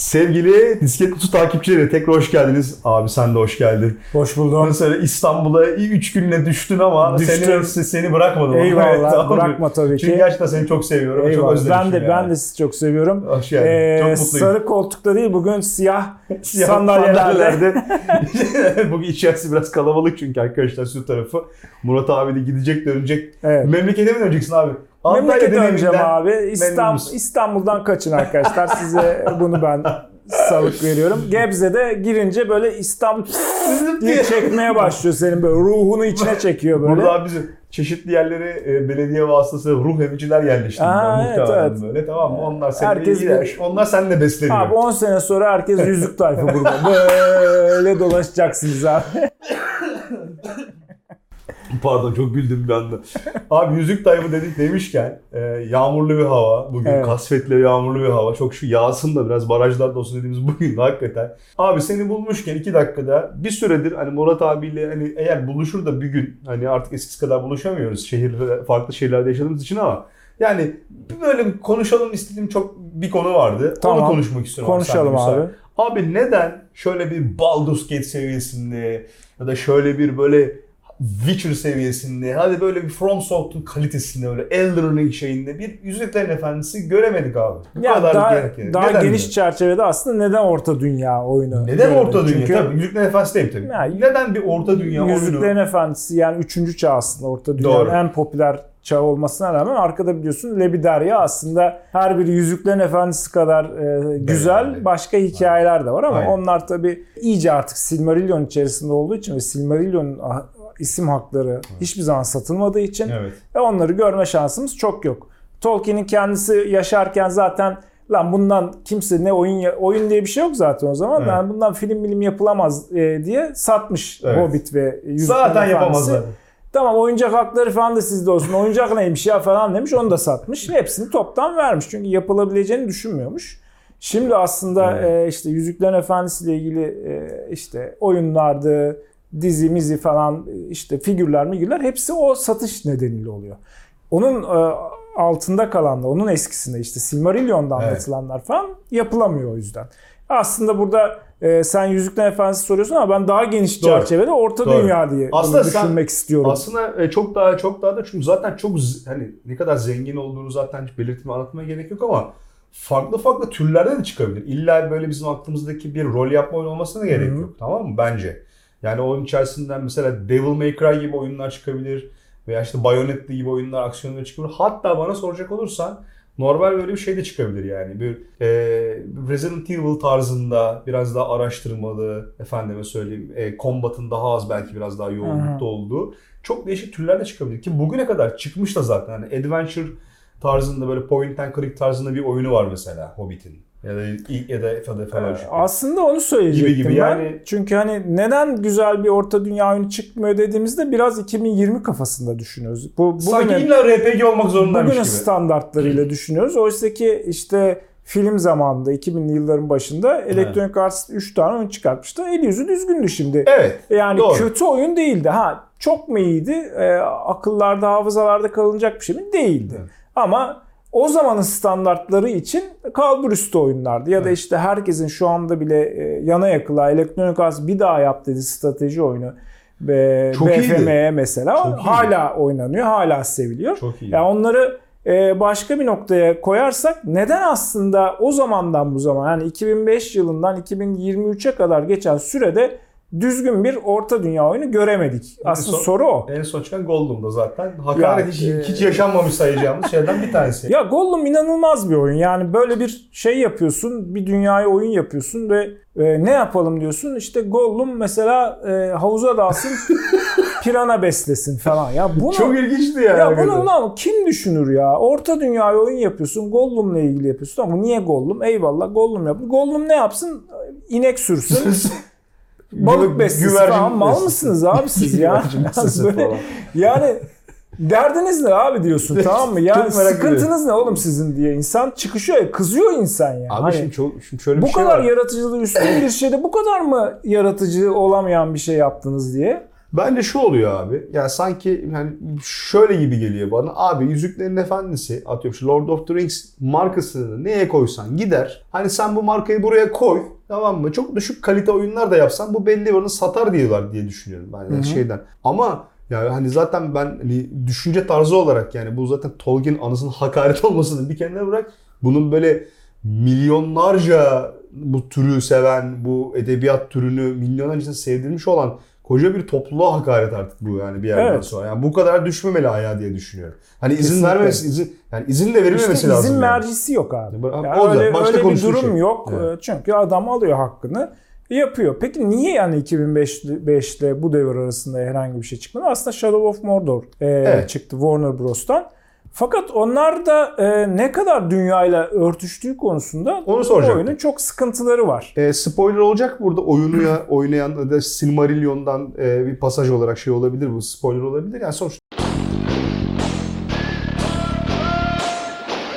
Sevgili Disket Kutu takipçileri tekrar hoş geldiniz. Abi sen de hoş geldin. Hoş buldum. Mesela İstanbul'a 3 günle düştün ama Düştüm. seni, seni bırakmadım. Eyvallah. Evet, tamam? Bırakma tabii ki. Çünkü gerçekten seni çok seviyorum. Çok Eyvallah. özlemişim Ben de yani. ben de sizi çok seviyorum. Hoş geldin. Ee, çok mutluyum. sarı koltukta değil bugün siyah, Siyah sandalyelerde. Bugün içerisi biraz kalabalık çünkü arkadaşlar şu tarafı. Murat abi de gidecek dönecek. Evet. Memlekete mi döneceksin abi? Antalya deneyiminden abi. İstanbul? İstanbul'dan kaçın arkadaşlar. Size bunu ben salık veriyorum. Gebze'de girince böyle İstanbul diye çekmeye başlıyor senin böyle ruhunu içine çekiyor böyle. Burada abi çeşitli yerlere e, belediye vasıtasıyla ruh emiciler yerleştirdiler Aa, evet, muhtemelen evet. böyle tamam mı? Onlar seninle Herkes iyiler. bir- Onlar seninle besleniyor. Abi 10 sene sonra herkes yüzük tayfı burada. Böyle dolaşacaksınız abi. Pardon çok güldüm bir anda. Abi yüzük tayfı dedik demişken e, yağmurlu bir hava. Bugün Evet. kasvetli yağmurlu bir hava. Çok şu yağsın da biraz barajlarda olsun dediğimiz bugün de hakikaten. Abi seni bulmuşken iki dakikada bir süredir hani Murat abiyle hani eğer buluşur da bir gün hani artık eskisi kadar buluşamıyoruz. Şehir farklı şehirlerde yaşadığımız için ama yani böyle bir konuşalım istediğim çok bir konu vardı. Onu Tamam. konuşmak istiyorum. Konuşalım abi. müsaade. Abi neden şöyle bir Baldur's Gate seviyesinde ya da şöyle bir böyle Witcher seviyesinde hadi böyle bir From Software kalitesinde böyle Elden Ring şeyinde bir Yüzüklerin Efendisi göremedik abi. Bu Ya kadar daha, gerek- daha Neden geniş mi? çerçevede aslında neden orta dünya oyunu? Neden göremedik? Orta Dünya? Çünkü Tabii Yüzüklerin Efendisi değil tabii. Ya, Neden bir Orta Dünya Yüzüklerin oyunu? Efendisi yani 3. çağ aslında Orta Dünya'nın Doğru. en popüler çağı olmasına rağmen arkada biliyorsun Lebiderya aslında her biri Yüzüklerin Efendisi kadar e, güzel Beğendim. başka hikayeler de var ama Aynen. onlar tabi iyice artık Silmarillion içerisinde olduğu için ve Silmarillion'un isim hakları hiçbir zaman satılmadığı için Evet. ve onları görme şansımız çok yok. Tolkien'in kendisi yaşarken zaten lan bundan kimse ne oyun oyun diye bir şey yok zaten o zaman. Evet. Yani bundan film bilim yapılamaz e, diye satmış Evet. Hobbit ve Yüzüklerin Zaten yapamazlar. Tamam oyuncak hakları falan da sizde olsun. Oyuncak neymiş ya falan demiş. Onu da satmış. Hepsini toptan vermiş. Çünkü yapılabileceğini düşünmüyormuş. Şimdi aslında Evet. e, işte Yüzüklerin Efendisi ile ilgili e, işte oyunlardı, dizi, mizi falan e, işte figürler, migürler hepsi o satış nedeniyle oluyor. Onun e, altında kalanlar, onun eskisinde işte Silmarillion'da Evet. anlatılanlar falan yapılamıyor o yüzden. Aslında burada e, sen Yüzüklerin Efendisi soruyorsun ama ben daha geniş Doğru. çerçevede Orta Doğru. Dünya diye Aslında sen- düşünmek istiyorum. Aslında e, çok daha çok daha da çünkü zaten çok hani ne kadar zengin olduğunu zaten hiç belirtme anlatmaya gerek yok ama farklı farklı türlerde de çıkabilir. İlla böyle bizim aklımızdaki bir rol yapma oyunu olmasına gerek Hı hı. yok. Tamam mı? Bence. Yani oyun içerisinden mesela Devil May Cry gibi oyunlar çıkabilir veya işte Bayonetta gibi oyunlar, aksiyonlar çıkabilir. Hatta bana soracak olursan normal böyle bir şey de çıkabilir yani. Bir e, Resident Evil tarzında biraz daha araştırmalı, efendime söyleyeyim, e, combat'ın daha az belki biraz daha yoğunlukta olduğu çok değişik türler de çıkabilir ki bugüne kadar çıkmış da zaten hani adventure tarzında böyle point and click tarzında bir oyunu var mesela Hobbit'in ya da ilk ya da Fada Fellowship. Aslında onu söyleyecektim Gibi gibi ben. yani- Çünkü hani neden güzel bir orta dünya oyunu çıkmıyor dediğimizde biraz 2020 kafasında düşünüyoruz. Bu Sanki bugünün, illa RPG olmak zorundaymış bugünün gibi. standartlarıyla düşünüyoruz. Oysa ki işte film zamanında 2000'li yılların başında Electronic Arts 3 tane oyun çıkartmıştı. El yüzü düzgündü şimdi. Evet. Yani Doğru. kötü oyun değildi. Ha çok mu iyiydi? E, akıllarda, hafızalarda kalınacak bir şey mi? Değildi. Evet. Ama o zamanın standartları için kalburüstü oyunlardı. Ya da işte herkesin şu anda bile e, yana yakıla Electronic Arts bir daha yap dedi strateji oyunu. Be, Çok iyiydi. BFM'ye mesela Çok iyiydi. hala oynanıyor, hala seviliyor. Çok iyi. Yani onları e, başka bir noktaya koyarsak neden aslında o zamandan bu zaman yani 2005 yılından 2023'e kadar geçen sürede düzgün bir orta dünya oyunu göremedik. Aslında son- soru o. En son çıkan Gollum'da zaten. Hakaret Ya, hiç, e- hiç yaşanmamış sayacağımız şeylerden bir tanesi. Ya Gollum inanılmaz bir oyun. Yani böyle bir şey yapıyorsun, bir dünyaya oyun yapıyorsun ve e, ne yapalım diyorsun? İşte Gollum mesela e, havuza dalsın, pirana beslesin falan. Ya bunu Çok ilginçti yani. Ya bunu ulan kim düşünür ya? Orta dünyaya oyun yapıyorsun. Gollum'la ilgili yapıyorsun. Ama niye Gollum? Eyvallah Gollum yap. Gollum ne yapsın? İnek sürsün. balık Güvercin falan. Mal mısınız abi siz ya? Böyle- yani derdiniz ne abi diyorsun tamam mı? Yani sıkıntınız ne oğlum sizin diye. insan çıkışıyor ya kızıyor insan ya. Abi Hani şimdi, çok, şimdi şöyle bir bu şey kadar var. yaratıcılığı üstün bir şeyde bu kadar mı yaratıcı olamayan bir şey yaptınız diye. Bence şu oluyor abi. Yani sanki yani şöyle gibi geliyor bana. Abi Yüzüklerin Efendisi atıyorum şu Lord of the Rings markasını neye koysan gider. Hani sen bu markayı buraya koy. Tamam mı? Çok düşük kalite oyunlar da yapsan bu belli oranı satar diyorlar diye düşünüyorum ben yani şeyden. Ama yani hani zaten ben hani düşünce tarzı olarak yani bu zaten Tolkien anısının hakaret olmasını bir kenara bırak. Bunun böyle milyonlarca bu türü seven, bu edebiyat türünü milyonlarca sevdirmiş olan koca bir topluluğa hakaret artık bu yani bir yerden Evet. sonra. Yani bu kadar düşmemeli ayağa diye düşünüyorum. Hani izin Kesinlikle. vermemesi, izin, yani izin de verilmemesi İşte lazım. izin yani. mercisi yok abi. Yani Yani o öyle başta öyle bir durum şey. yok. Evet. Ee, Çünkü adam alıyor hakkını yapıyor. Peki niye yani 2005 ile bu devir arasında herhangi bir şey çıkmadı? Aslında Shadow of Mordor e, Evet. çıktı Warner Bros'tan. Fakat onlar da e, ne kadar dünyayla örtüştüğü konusunda Onu soracaktım. oyunun çok sıkıntıları var. E, spoiler olacak burada oyunu ya oynayan da Silmarillion'dan e, bir pasaj olarak şey olabilir bu spoiler olabilir. Yani sonuçta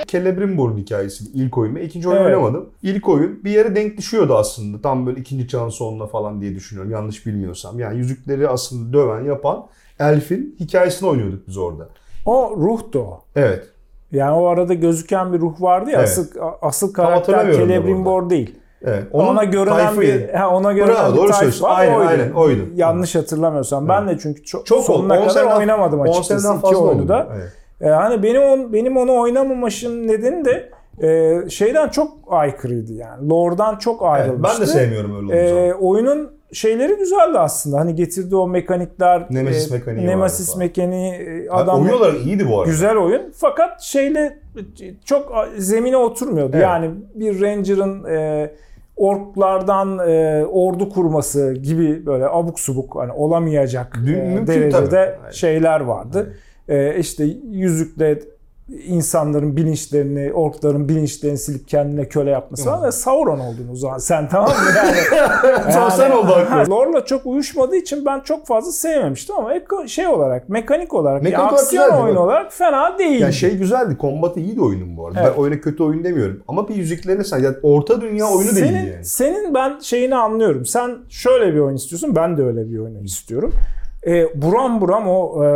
Celebrimbor hikayesi ilk oyun. Ben ikinci oyunu Evet. oynamadım. İlk oyun bir yere denk düşüyordu aslında. Tam böyle ikinci çağın sonuna falan diye düşünüyorum. Yanlış bilmiyorsam. Yani yüzükleri aslında döven yapan Elf'in hikayesini oynuyorduk biz orada. O ruhtu o. Evet. Yani o arada gözüken bir ruh vardı ya Evet. asıl asıl karakter Celebrimbor değil. Evet. ona görünen tayfayı- bir ha, ona görünen Bravo, bir doğru söylüyorsun. var. Aynen, oydu. aynen, oydu. Yanlış hatırlamıyorsam. Ben de çünkü çok, Çok sonuna 10 kadar seneden- oynamadım 10 açıkçası seneden iki fazla oyunu oldu. da. Evet. E, hani benim on, benim onu oynamamışım nedeni de e, şeyden çok aykırıydı yani. Lore'dan çok Evet, ayrılmıştı. ben de sevmiyorum öyle olduğu E, zaman. oyunun şeyleri güzeldi aslında. Hani getirdiği o mekanikler, Nemesis e, mekaniği Nemesis vardı mekaniği, e, adam oyun olarak iyiydi bu arada. Güzel oyun fakat şeyle çok zemine oturmuyordu. Evet. Yani bir Ranger'ın e, orklardan e, ordu kurması gibi böyle abuk subuk hani olamayacak Dün- e, mümkün derecede tabii. Şeyler vardı. E, işte yüzükle insanların bilinçlerini, orkların bilinçlerini silip kendine köle yapması var ve Sauron oldun o zaman sen tamam mı? Yani, Sonra sen oldu haklı. Lore'la çok uyuşmadığı için ben çok fazla sevmemiştim ama eko- şey olarak, mekanik olarak, Mekanik ya olarak aksiyon güzeldi, oyunu bak. olarak fena değil. Ya şey güzeldi. Kombatı iyiydi oyunun bu arada. Evet. Ben oyuna kötü oyun demiyorum. Ama bir yüzüklerine sen yani orta dünya oyunu senin, değil yani. Senin ben şeyini anlıyorum. Sen şöyle bir oyun istiyorsun, ben de öyle bir oyun istiyorum. E, buram buram o e,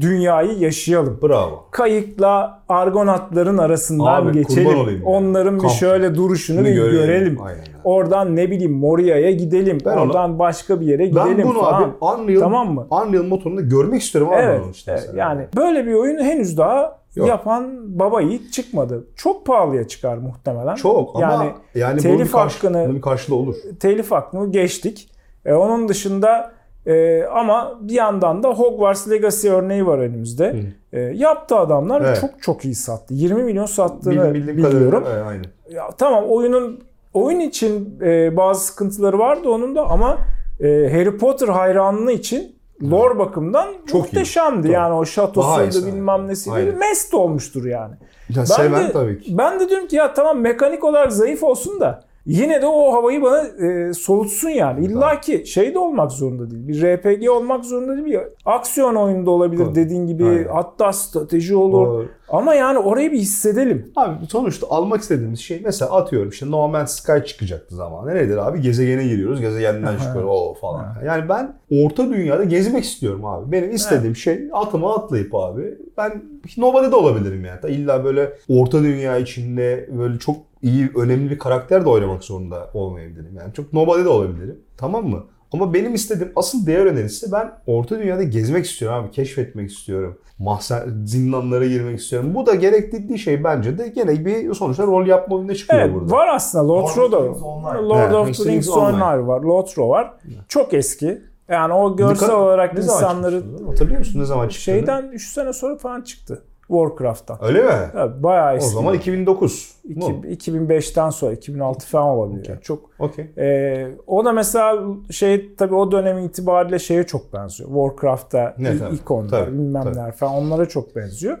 dünyayı yaşayalım. Bravo. Kayıkla argonatların arasından Abi, geçelim. Onların bir Kamp. şöyle duruşunu Şunu bir görelim. görelim. Aynen. Oradan ne bileyim Moria'ya gidelim. Ben Oradan başka bir yere gidelim Ben bunu falan. abi Unreal, Tamam mı? Unreal motorunda görmek istiyorum abi Evet, işte evet. yani böyle bir oyun henüz daha Yok. yapan baba yiğit çıkmadı. Çok pahalıya çıkar muhtemelen. Çok ama yani yani, telif bunun bir, karşı, hakkını- bunun karşılığı olur. telif hakkını geçtik. E, onun dışında e, ama bir yandan da Hogwarts Legacy örneği var önümüzde. E, yaptı adamlar Evet. çok çok iyi sattı. 20 milyon sattığını bildiğim biliyorum. evet, aynen. Ya, tamam oyunun oyun için e, bazı sıkıntıları vardı onun da ama e, Harry Potter hayranlığı için lore bakımdan Çok muhteşemdi. iyi. Yani o şatosuydu bilmem nesiydi. Mest olmuştur yani. Ya seven de, tabii ki. Ben de diyorum ki ya tamam mekanik olarak zayıf olsun da yine de o havayı bana e, solutsun yani. İlla ki şey de olmak zorunda değil. Bir RPG olmak zorunda değil. Bir aksiyon oyunda olabilir Tabii. dediğin gibi. Aynen. Hatta strateji olur. Doğru. Ama yani orayı bir hissedelim. Abi sonuçta almak istediğimiz şey mesela atıyorum işte No Man's Sky çıkacaktı zamanında. Nedir abi? Gezegene giriyoruz. Gezegenden çıkıyor o falan. Yani ben orta dünyada gezmek istiyorum abi. Benim istediğim şey atıma atlayıp abi. Ben Nobody'de olabilirim yani. İlla böyle orta dünya içinde böyle çok iyi, önemli bir karakter de oynamak zorunda olmayabilirim. Yani çok Nobody'de olabilirim. Tamam mı? Ama benim istediğim asıl değer önerisi ben orta dünyada gezmek istiyorum abi. Keşfetmek istiyorum. Mahzen, zindanlara girmek istiyorum. Bu da gerektirdiği şey bence de gene bir sonuçta rol yapma oyununa çıkıyor Evet burada. var aslında Lord of Lotro da the Rings Online. Lord of Rings the Rings Online. Var. Lotro var. Çok eski. Yani o görsel kadar- olarak insanları? Hatırlıyor musun ne zaman çıktı? şeyden 3 sene sonra falan çıktı. Warcraft'tan. Öyle mi? Evet, bayağı O eski. zaman 2009. İki- mu? 2005'ten sonra 2006 falan olabilir. Okey. Yani çok Okey. ee, o da mesela şey tabii o dönem itibariyle şeye çok benziyor. Warcraft'ta Ne il- tabii, ikonlar tabii, bilmem tabii. neler falan onlara çok benziyor.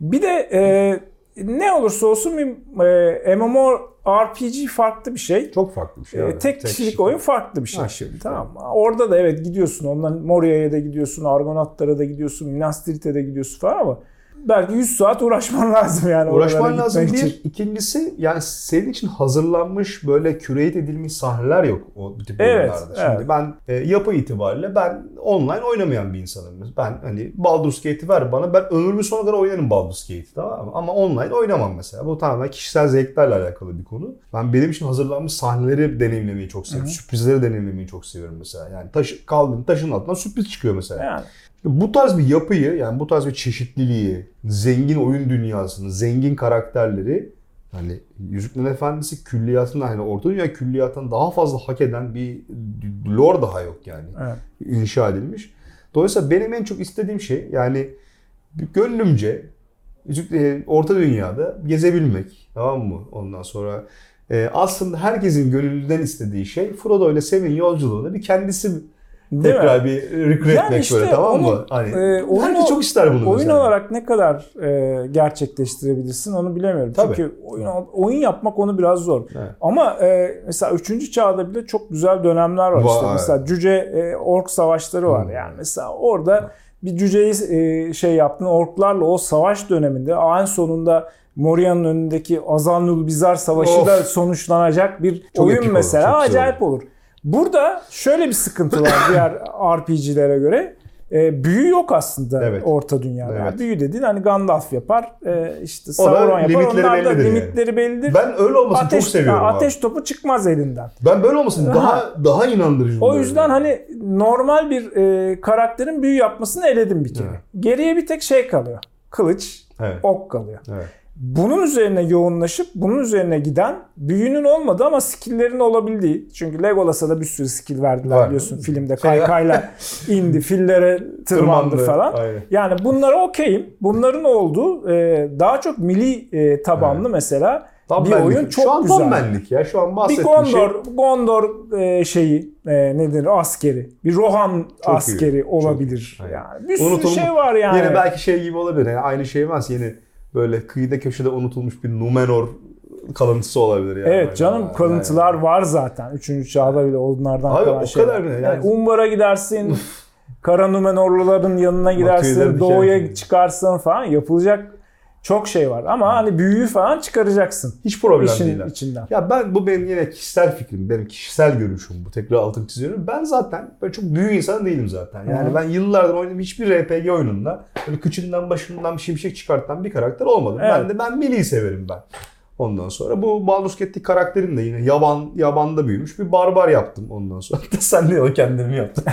Bir de e, ne olursa olsun bir e, MMORPG farklı bir şey. Çok farklı bir şey. E, evet. tek kişilik kişilik. oyun farklı bir şey Ha, şimdi tamam mı? Orada da evet gidiyorsun ondan Moria'ya da gidiyorsun, Argonautlara da gidiyorsun, Minas Tirith'e de gidiyorsun falan ama belki 100 saat uğraşman lazım yani. Uğraşman lazım bir. için. İkincisi yani senin için hazırlanmış böyle curate edilmiş sahneler yok o tip Evet, oyunlarda. Şimdi evet. ben e, yapı itibariyle ben online oynamayan bir insanım. Ben hani Baldur's Gate'i ver bana ben ömrümün sonuna kadar oynarım Baldur's Gate'i tamam mı? Ama online oynamam mesela. Bu tamamen kişisel zevklerle alakalı bir konu. Ben benim için hazırlanmış sahneleri deneyimlemeyi çok seviyorum. Sürprizleri deneyimlemeyi çok seviyorum mesela. Yani taş, kaldım taşın altından sürpriz çıkıyor mesela. Yani. Bu tarz bir yapıyı yani bu tarz bir çeşitliliği, zengin oyun dünyasını, zengin karakterleri hani Yüzüklerin Efendisi külliyatında hani Orta Dünya külliyatından daha fazla hak eden bir lore daha yok yani. Evet. inşa edilmiş. Dolayısıyla benim en çok istediğim şey yani gönlümce e, Orta Dünya'da gezebilmek. Tamam mı? Ondan sonra e, aslında herkesin gönüllüden istediği şey Frodo ile Sam'in yolculuğunu bir kendisi Değil mi? tekrar bir recreate Yani etmek işte böyle tamam mı? onu, Hani e, oyun herkes çok ister bunu Oyun mesela. olarak ne kadar e, gerçekleştirebilirsin onu bilemiyorum. Tabii. Çünkü oyun, oyun yapmak onu biraz zor. Evet. Ama e, mesela 3. çağda bile çok güzel dönemler var. işte. Vay. Mesela cüce e, ork savaşları var. Hmm. Yani mesela orada bir cüceyi e, şey yaptın orklarla o savaş döneminde en sonunda Moria'nın önündeki Azanul Bizar Savaşı Of. da sonuçlanacak bir Çok oyun olur, mesela güzel acayip olur. Burada şöyle bir sıkıntı var diğer RPG'lere göre. E, büyü yok aslında Evet. Orta Dünyada. Evet. Büyü dediğin hani Gandalf yapar, e, işte Sauron yapar. limitleri Onlar da bellidir yani. limitleri bellidir. Ben öyle olmasını ateş, çok seviyorum. abi. ateş topu çıkmaz elinden. Ben böyle olmasın Ha. daha daha inandırıcı O yüzden yani. hani normal bir e, karakterin büyü yapmasını eledim bir kere. Evet. Geriye bir tek şey kalıyor. Kılıç, Evet. ok kalıyor. Evet. Bunun üzerine yoğunlaşıp bunun üzerine giden büyünün olmadı ama skill'lerin olabildiği. Çünkü Legolas'a da bir sürü skill verdiler Var. biliyorsun filmde. Kaykayla indi, fillere tırmandı Tırmandı, falan. aynen. Yani bunlara okeyim. Bunların olduğu e, daha çok milli e, tabanlı Evet. mesela Tam bir benlik. oyun çok Şu an güzel. tam benlik ya. Şu an bir bahsettiğim şey. Gondor, Gondor e, şeyi e, nedir askeri. Bir Rohan Çok askeri iyi. olabilir. Çok- yani bir sürü Unutulmuş- şey var yani. Yine belki şey gibi olabilir. Yani aynı şey varsa yine böyle kıyıda köşede unutulmuş bir Numenor kalıntısı olabilir yani. Evet canım Yani- kalıntılar var zaten. Üçüncü çağda bile onlardan Abi kalan o şeyler. kadar yani. Yani Umbar'a gidersin. Karanumenorluların yanına gidersin. diken Doğuya diken. çıkarsın falan. Yapılacak çok şey var. Ama hani büyüyü falan çıkaracaksın. Hiç problem işin değil. içinden. Ya ben bu benim yine kişisel fikrim, benim kişisel görüşüm bu. Tekrar altını çiziyorum. Ben zaten böyle çok büyük insan değilim zaten. Yani Hı. ben yıllardır oynadığım hiçbir RPG oyununda böyle kıçından başından şimşek çıkartan bir karakter olmadım. Ben Evet. de ben Milli'yi severim ben. Ondan sonra bu Baldur's Gate'deki karakterim de yine yaban yabanda büyümüş bir barbar yaptım ondan sonra. Sen de o kendimi yaptın.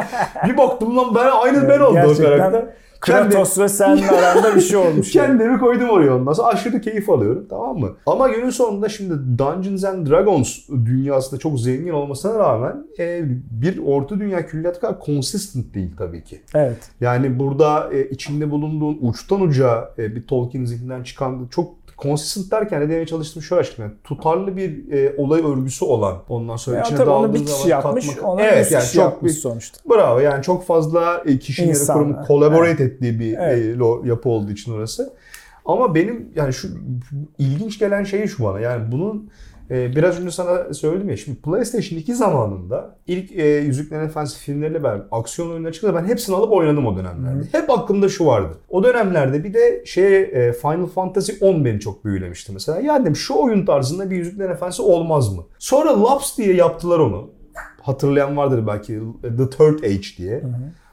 bir baktım lan ben aynı ben oldu o Gerçekten karakter. Kratos ve senin aranda bir şey olmuş. yani. Kendimi koydum oraya ondan sonra aşırı keyif alıyorum tamam mı? Ama günün sonunda şimdi Dungeons and Dragons dünyasında çok zengin olmasına rağmen e, bir orta dünya külliyatı kadar consistent değil tabii ki. Evet. Yani burada e, içinde bulunduğun uçtan uca e, bir Tolkien zihninden çıkan çok consistent derken ne demeye çalıştığımı şöyle. Yani tutarlı bir e, olay örgüsü olan ondan sonra Ya içine daldığın bir kişi zaman yapmış. katmak- Onu evet, yani kişi çok bir sonuçta. Bravo yani çok fazla e, kişinin ya da kurumun evet. collaborate ettiği bir Evet. e, yapı olduğu için orası. Ama benim yani şu ilginç gelen şey şu bana yani bunun e, biraz önce sana söyledim ya şimdi PlayStation 2 zamanında ilk e, Yüzüklerin Efendisi filmleriyle beraber aksiyon oyunları çıktı ben hepsini alıp oynadım o dönemlerde. Hep aklımda şu vardı. O dönemlerde bir de şey e, Final Fantasy 10 beni çok büyülemişti mesela. Ya dedim şu oyun tarzında bir Yüzüklerin Efendisi olmaz mı? Sonra Laps diye yaptılar onu. Hatırlayan vardır belki The Third Age diye.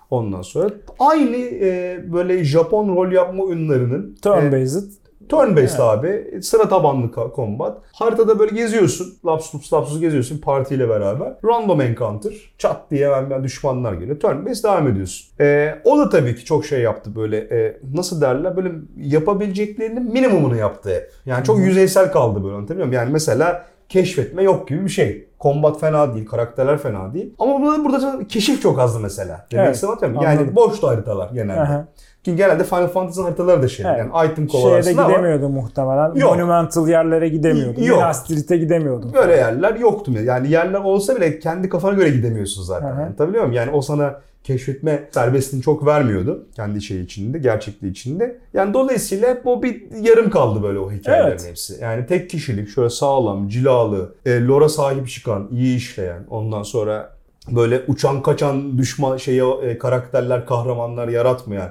Ondan sonra aynı e, böyle Japon rol yapma oyunlarının Turn e, based. Turn based abi. Sıra tabanlı combat. Haritada böyle geziyorsun. Laps lups geziyorsun partiyle beraber. Random encounter. Çat diye hemen düşmanlar geliyor. Turn based devam ediyorsun. E, o da tabii ki çok şey yaptı böyle e, nasıl derler böyle yapabileceklerinin minimumunu yaptı hep. Yani çok yüzeysel kaldı böyle anlatabiliyor muyum? Yani mesela keşfetme yok gibi bir şey. Combat fena değil, karakterler fena değil. Ama burada, burada keşif çok azdı mesela. Demek Evet, muyum? Yani boştu haritalar genelde. Aha. Ki genelde Final Fantasy haritaları da şey. Evet. Yani item Şeye de kovalarsın ama gidemiyordu muhtemelen. Yok. Monumental yerlere gidemiyordun. Yok. Minas Tirith'e gidemiyordun. böyle yerler yoktu. Yani yerler olsa bile kendi kafana göre gidemiyorsun zaten. Hı hı. Anlatabiliyor muyum? Yani o sana keşfetme serbestliğini çok vermiyordu. Kendi şey içinde, gerçekliği içinde. Yani dolayısıyla hep o bir yarım kaldı böyle o hikayelerin Evet. hepsi. Yani tek kişilik, şöyle sağlam, cilalı, e, lora sahip çıkan, iyi işleyen, ondan sonra böyle uçan kaçan düşman şeyi e, karakterler, kahramanlar yaratmayan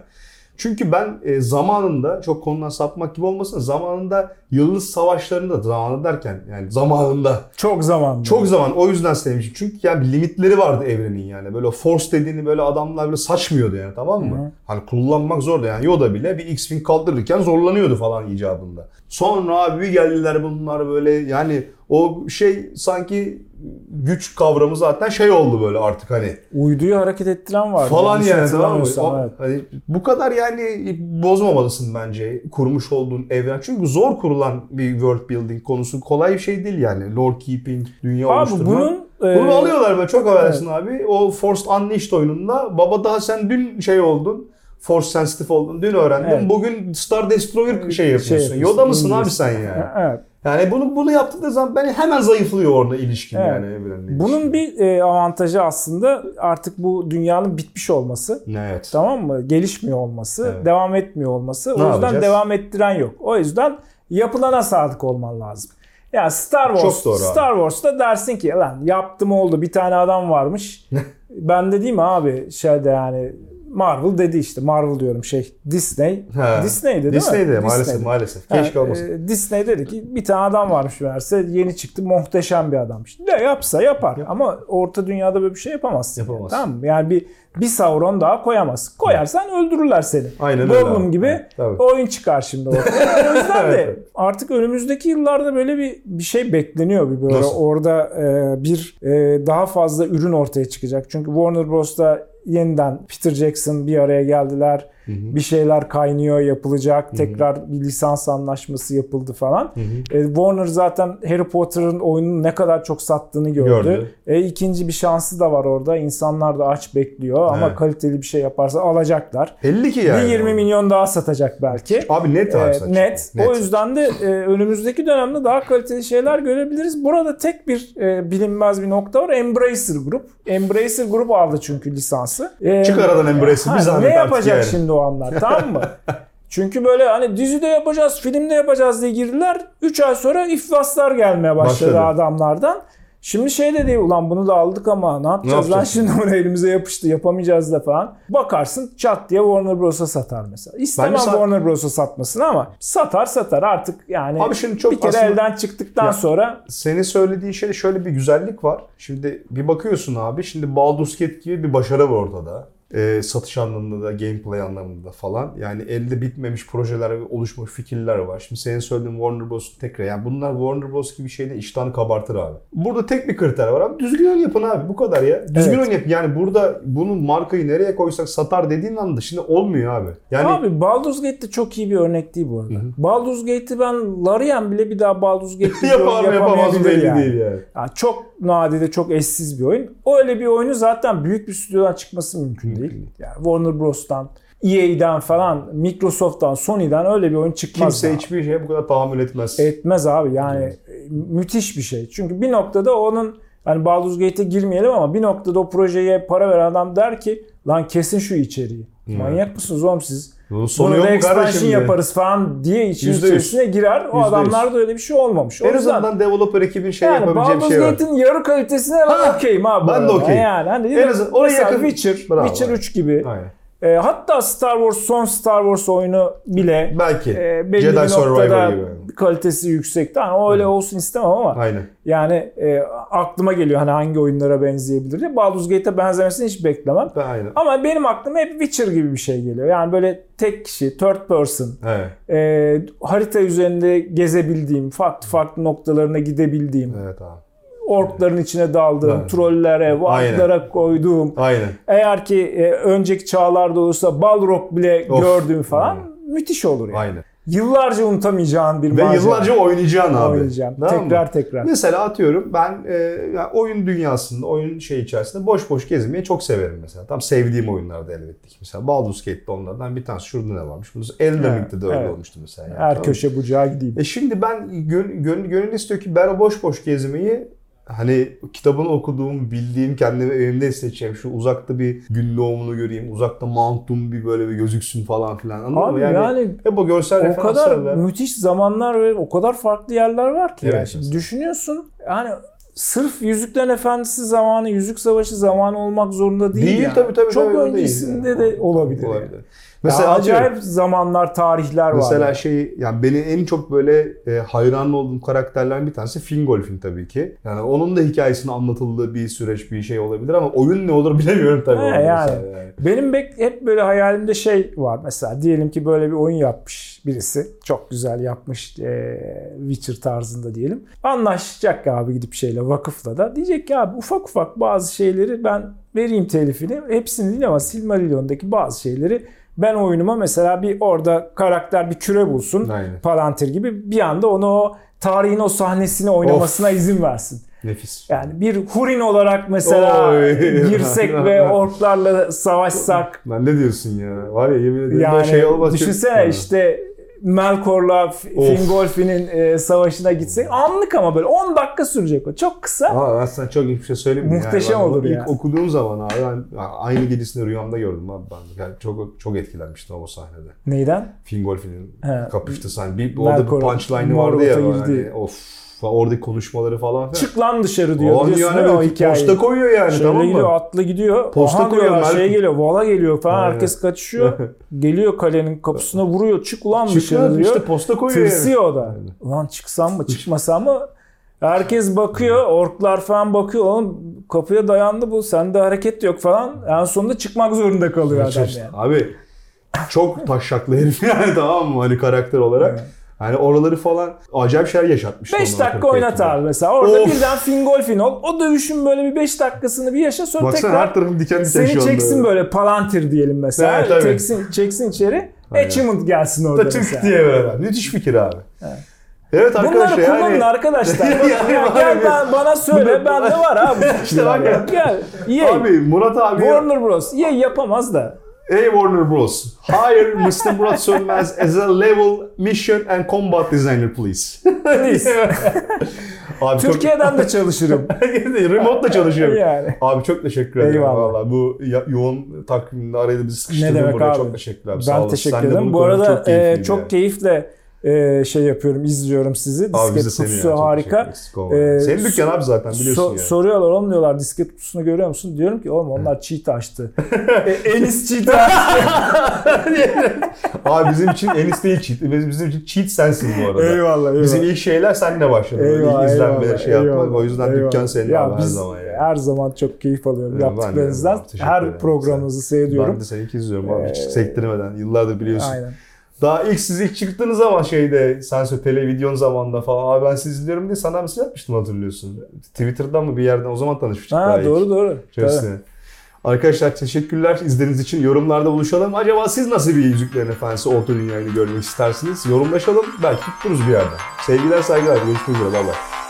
Çünkü ben e, zamanında çok konudan sapmak gibi olmasın zamanında Yıldız Savaşları'nda zamanı derken yani zamanında Çok zaman. çok zaman o yüzden sevmişim. Çünkü yani limitleri vardı evrenin yani. Böyle force dediğini böyle adamlar böyle saçmıyordu yani tamam mı? Hı. Hani kullanmak zordu yani. Yoda bile bir X-Wing kaldırırken zorlanıyordu falan icabında. Sonra abi geldiler bunlar böyle yani o şey sanki güç kavramı zaten şey oldu böyle artık hani Uyduyu hareket ettiren var. falan Yanlış yani tamam mı? evet. hani bu kadar yani bozmamalısın bence kurmuş olduğun evren. Çünkü zor kurulan bir world building konusu kolay bir şey değil yani. Lore keeping, dünya Abi oluşturmak. bunun e, Bunu alıyorlar böyle çok affedersin abi. O Forced Unleashed oyununda baba daha sen dün şey oldun. Force sensitive oldun. Dün öğrendin. Evet. Bugün Star Destroyer şey yapıyorsun. yapıyorsun, Yoda mısın abi sen yani? Evet. Yani bunu bunu yaptığı zaman ben hemen zayıflıyor orada ilişkin Evet. yani evrenle Bunun bir e, avantajı aslında artık bu dünyanın bitmiş olması. Evet. Tamam mı? Gelişmiyor olması, Evet. devam etmiyor olması. O Ne yüzden yapacağız? devam ettiren yok. O yüzden yapılana sadık olman lazım. Ya Star Wars. Star Wars'ta dersin ki lan yaptım oldu bir tane adam varmış. ben de değil mi abi şeyde yani Marvel dedi işte Marvel diyorum şey Disney. Ha. Disney'di değil mi? Disney'de maalesef Disney'di. maalesef. Keşke olmasın. e, Disney dedi ki bir tane adam varmış meğerse yeni çıktı muhteşem bir adammış. Ne yapsa yapar ama orta dünyada böyle bir şey yapamazsın. Yapamaz. Tamam mı? Yani bir bir Sauron daha koyamaz. Koyarsan öldürürler seni. Aynen öyle Gollum gibi Tabii. oyun çıkar şimdi ortaya. O yüzden de Evet. artık önümüzdeki yıllarda böyle bir bir şey bekleniyor bir böyle Nasıl? orada e, bir e, daha fazla ürün ortaya çıkacak. Çünkü Warner Bros'ta yeniden Peter Jackson bir araya geldiler. Bir şeyler kaynıyor, yapılacak. Tekrar bir lisans anlaşması yapıldı falan. E, Warner zaten Harry Potter'ın oyunun ne kadar çok sattığını gördü. Gördü. E, ikinci bir şansı da var orada. İnsanlar da aç bekliyor ama Evet. kaliteli bir şey yaparsa alacaklar. Belli ki yani. Bir 20 milyon daha satacak belki. Abi net abi Ee, saçma. net. O yüzden de e, önümüzdeki dönemde daha kaliteli şeyler görebiliriz. Burada tek bir e, bilinmez bir nokta var. Embracer Group. Embracer Group aldı çünkü lisansı. E, Çık aradan Embracer, ha, bir zahmet Ne yapacak yani. şimdi o anlar tamam mı? Çünkü böyle hani dizide yapacağız, filmde yapacağız diye girdiler. 3 ay sonra iflaslar gelmeye başladı, Başladı. adamlardan. Şimdi şey de değil ulan bunu da aldık ama ne yapacağız lan yapacağız? şimdi bunu elimize yapıştı yapamayacağız da falan. Bakarsın çat diye Warner Bros'a satar mesela. İstemem sat- Warner Bros'a satmasını ama satar satar artık yani Abi şimdi çok bir kere aslında- elden çıktıktan Ya- sonra Senin söylediğin şeyde şöyle bir güzellik var. Şimdi bir bakıyorsun abi. Şimdi Baldur's Gate gibi bir başarı var ortada. Ee, satış anlamında da, gameplay anlamında da falan. Yani elde bitmemiş projeler ve oluşmuş fikirler var. Şimdi senin söylediğin Warner Bros. tekrar. Yani bunlar Warner Bros. gibi şeyde iştahını kabartır abi. Burada tek bir kriter var abi. Düzgün oyun yapın abi. Bu kadar ya. Düzgün Evet. oyun yap. Yani burada bunun markayı nereye koysak satar dediğin anda şimdi olmuyor abi. Yani Abi Baldur's Gate de çok iyi bir örnek değil bu arada. Baldur's Gate'i ben Larian bile bir daha Baldur's Gate yapar mı yapamaz belli yani. değil yani. Yani çok nadide, çok eşsiz bir oyun. Öyle bir oyunu zaten büyük bir stüdyodan çıkması Mümkün değil. Değil. Yani Warner Bros'tan, EA'den falan, Microsoft'tan, Sony'den öyle bir oyun çıkmaz. Kimse daha. hiçbir şeye bu kadar tahammül etmez. Etmez abi yani e, müthiş bir şey. Çünkü bir noktada onun hani Baldur's Gate'e girmeyelim ama bir noktada o projeye para veren adam der ki lan kesin şu içeriği. Manyak mısınız oğlum siz? Bunun sonu Bunu yok da mu expansion kardeşim? diye. yaparız falan diye Yüzde yüz. içerisine girer. O Yüzde adamlarda öyle bir şey olmamış. O En yüzden azından developer ekibin şey yani yapabileceği bir Baldur's şey var. Gate'in yarı kalitesine ben Ha, okeyim abi. bu ben de arada. okeyim. Yani hani En azından oraya mesela yakın- Witcher, Bravo. Witcher 3 gibi. Aynen. E, hatta Star Wars son Star Wars oyunu bile Belki. e, belli Jedi bir Survivor noktada gibi. kalitesi yüksekti. Hani o öyle olsun istemem ama Aynen. yani e, aklıma geliyor hani hangi oyunlara benzeyebilir diye. Baldur's Gate'e benzemesini hiç beklemem. Aynen. Ama benim aklıma hep Witcher gibi bir şey geliyor. Yani böyle tek kişi, third person, Evet. e, harita üzerinde gezebildiğim, farklı farklı noktalarına gidebildiğim, Evet abi. Orkların içine daldığım, Evet. trollere, warglara koyduğum, Aynen. eğer ki e, önceki çağlarda olursa Balrog bile Of. gördüğüm falan müthiş olur yani. Aynen. Yıllarca unutamayacağın bir Ve macera. yıllarca oynayacaksın abi. oynayacağım. Tamam mı? tekrar tekrar. Mesela atıyorum ben e, yani oyun dünyasında, oyun şey içerisinde boş boş gezmeyi çok severim mesela. Tam sevdiğim oyunlarda elbette ki. Mesela Baldur's Gate'de onlardan bir tanesi şurada ne varmış? Bunu Elden de öyle evet. olmuştu mesela. yani, Her tamam köşe bucağa gideyim. E şimdi ben gön, gön, gönül istiyor ki ben o boş boş gezmeyi hani kitabını okuduğum, bildiğim, kendimi evimde hissedeceğim. Şu uzakta bir gün doğumunu göreyim. Uzakta Mount Doom bir böyle bir gözüksün falan filan. Anladın Abi mı? yani, hep o görsel o kadar referanslarla. müthiş zamanlar ve o kadar farklı yerler var ki. Evet, yani. Şimdi mesela. düşünüyorsun yani sırf Yüzüklerin Efendisi zamanı, Yüzük Savaşı zamanı olmak zorunda değil. Değil yani. tabii tabii. Çok tabii, öyle değil. öncesinde de olabilir. yani. Olabilir. Mesela Ya atıyorum- acayip zamanlar, tarihler var. Mesela yani. şey yani beni en çok böyle e, hayran olduğum karakterlerden bir tanesi Fingolfin tabii ki. Yani onun da hikayesini anlatıldığı bir süreç bir şey olabilir ama oyun ne olur bilemiyorum tabii. He, yani. mesela yani. Benim bek hep böyle hayalimde şey var mesela diyelim ki böyle bir oyun yapmış birisi çok güzel yapmış e, Witcher tarzında diyelim. Anlaşacak abi gidip şeyle vakıfla da diyecek ki abi ufak ufak bazı şeyleri ben vereyim telifini hepsini değil ama Silmarillion'daki bazı şeyleri ben oyunuma mesela bir orada karakter bir küre bulsun Aynen. Palantir gibi bir anda onu o tarihin o sahnesini oynamasına izin versin. Nefis. Yani bir Hurin olarak mesela Oy. girsek ve orklarla savaşsak Ben ne diyorsun ya? Var ya yemin ederim yani şey olmaz. düşünsene Ha. işte Melkor'la. Fingolfin'in e, savaşına gitsek anlık ama böyle 10 dakika sürecek o. Çok kısa. Ben sana çok iyi bir şey söyleyeyim? Muhteşem yani olur ilk ya. okuduğum zaman abi ben aynı gecesinde rüyamda gördüm abi ben. Yani çok çok etkilenmiştim o sahnede. Neyden? Fingolfin'in kapıştı sahne. Bir, orada bir punchline'ı vardı ya. Hani, of oradaki konuşmaları falan. Çık lan dışarı diyor. O biliyorsun yani mi o hikayeyi? posta koyuyor yani Şöyle tamam gidiyor mı? atlı gidiyor. Posta Aha koyuyor, diyor, şey geliyor vala geliyor falan Aynen. herkes kaçışıyor. geliyor kalenin kapısına vuruyor çık ulan Çık dışarı lan, diyor. işte posta koyuyor Tırsıyor o da. Yani. Ulan çıksam mı çıkmasam mı? Herkes bakıyor, orklar falan bakıyor. Oğlum kapıya dayandı bu, sende hareket yok falan. En sonunda çıkmak zorunda kalıyor adam yani. Abi çok taşaklı herif yani tamam mı hani karakter olarak. Evet. Hani oraları falan acayip şeyler yaşatmış. 5 ondan dakika oynat abi mesela. Orada Of. birden Fingolfin ol. O dövüşün böyle bir 5 dakikasını bir yaşa sonra Baksana tekrar her tarafım diken diken seni şu anda. çeksin böyle Palantir diyelim mesela. Evet, tabii. çeksin, çeksin içeri. Aynen. Achievement gelsin orada Da tık mesela. diye böyle. Müthiş fikir abi. Evet arkadaşlar Bunları kullanın yani. arkadaşlar. Yani Ya var gel ben, bana söyle bende var abi. İşte bak ya. Gel. Ye. Abi Murat abi Warner Bros. Ye yapamaz da. Ey Warner Bros. Hire Mr. Murat Sönmez as a level mission and combat designer please. Please. Abi Türkiye'den de çalışırım. çok remote da çalışıyorum. yani. Abi çok teşekkür ederim. Eyvallah. Valla bu yoğun takvimde araya bizi sıkıştırdın buraya. abi? Çok teşekkürler. Sağ Ben olasın. teşekkür ederim. Bu arada çok e, çok keyifle e, şey yapıyorum, izliyorum sizi. Abi biz de Disket seni kutusu ya, çok harika. Ee, Senin dükkan abi zaten biliyorsun So- yani. Soruyorlar oğlum diyorlar disket kutusunu görüyor musun? Diyorum ki oğlum onlar cheat açtı. e, Enis cheat açtı. Abi bizim için Enis değil cheat. Bizim, bizim için cheat sensin bu arada. eyvallah eyvallah. Bizim ilk şeyler seninle başladı. Eyvallah, ilk izlenmeler eyvallah, şey yapmak. eyvallah, O yüzden eyvallah. dükkan senin abi her biz zaman yani. Her zaman çok keyif alıyorum ben de, yaptıklarınızdan. ben teşekkür Her programınızı seyrediyorum. Ben de seninki izliyorum abi hiç Ee, sektirmeden. Yıllardır biliyorsun. Aynen. Daha ilk siz ilk çıktığınız zaman şeyde sen söyle televizyon zamanında falan abi ben sizi izliyorum diye sana mesaj yapmıştım hatırlıyorsun. Twitter'dan mı bir yerden o zaman tanışmıştık daha Ha ilk. doğru doğru. Arkadaşlar teşekkürler izlediğiniz için. Yorumlarda buluşalım. Acaba siz nasıl bir Yüzüklerin Efendisi Orta Dünya'yı görmek istersiniz? Yorumlaşalım. Belki tutturuz bir yerden. Sevgiler saygılar. Görüşmek üzere. Bay bay.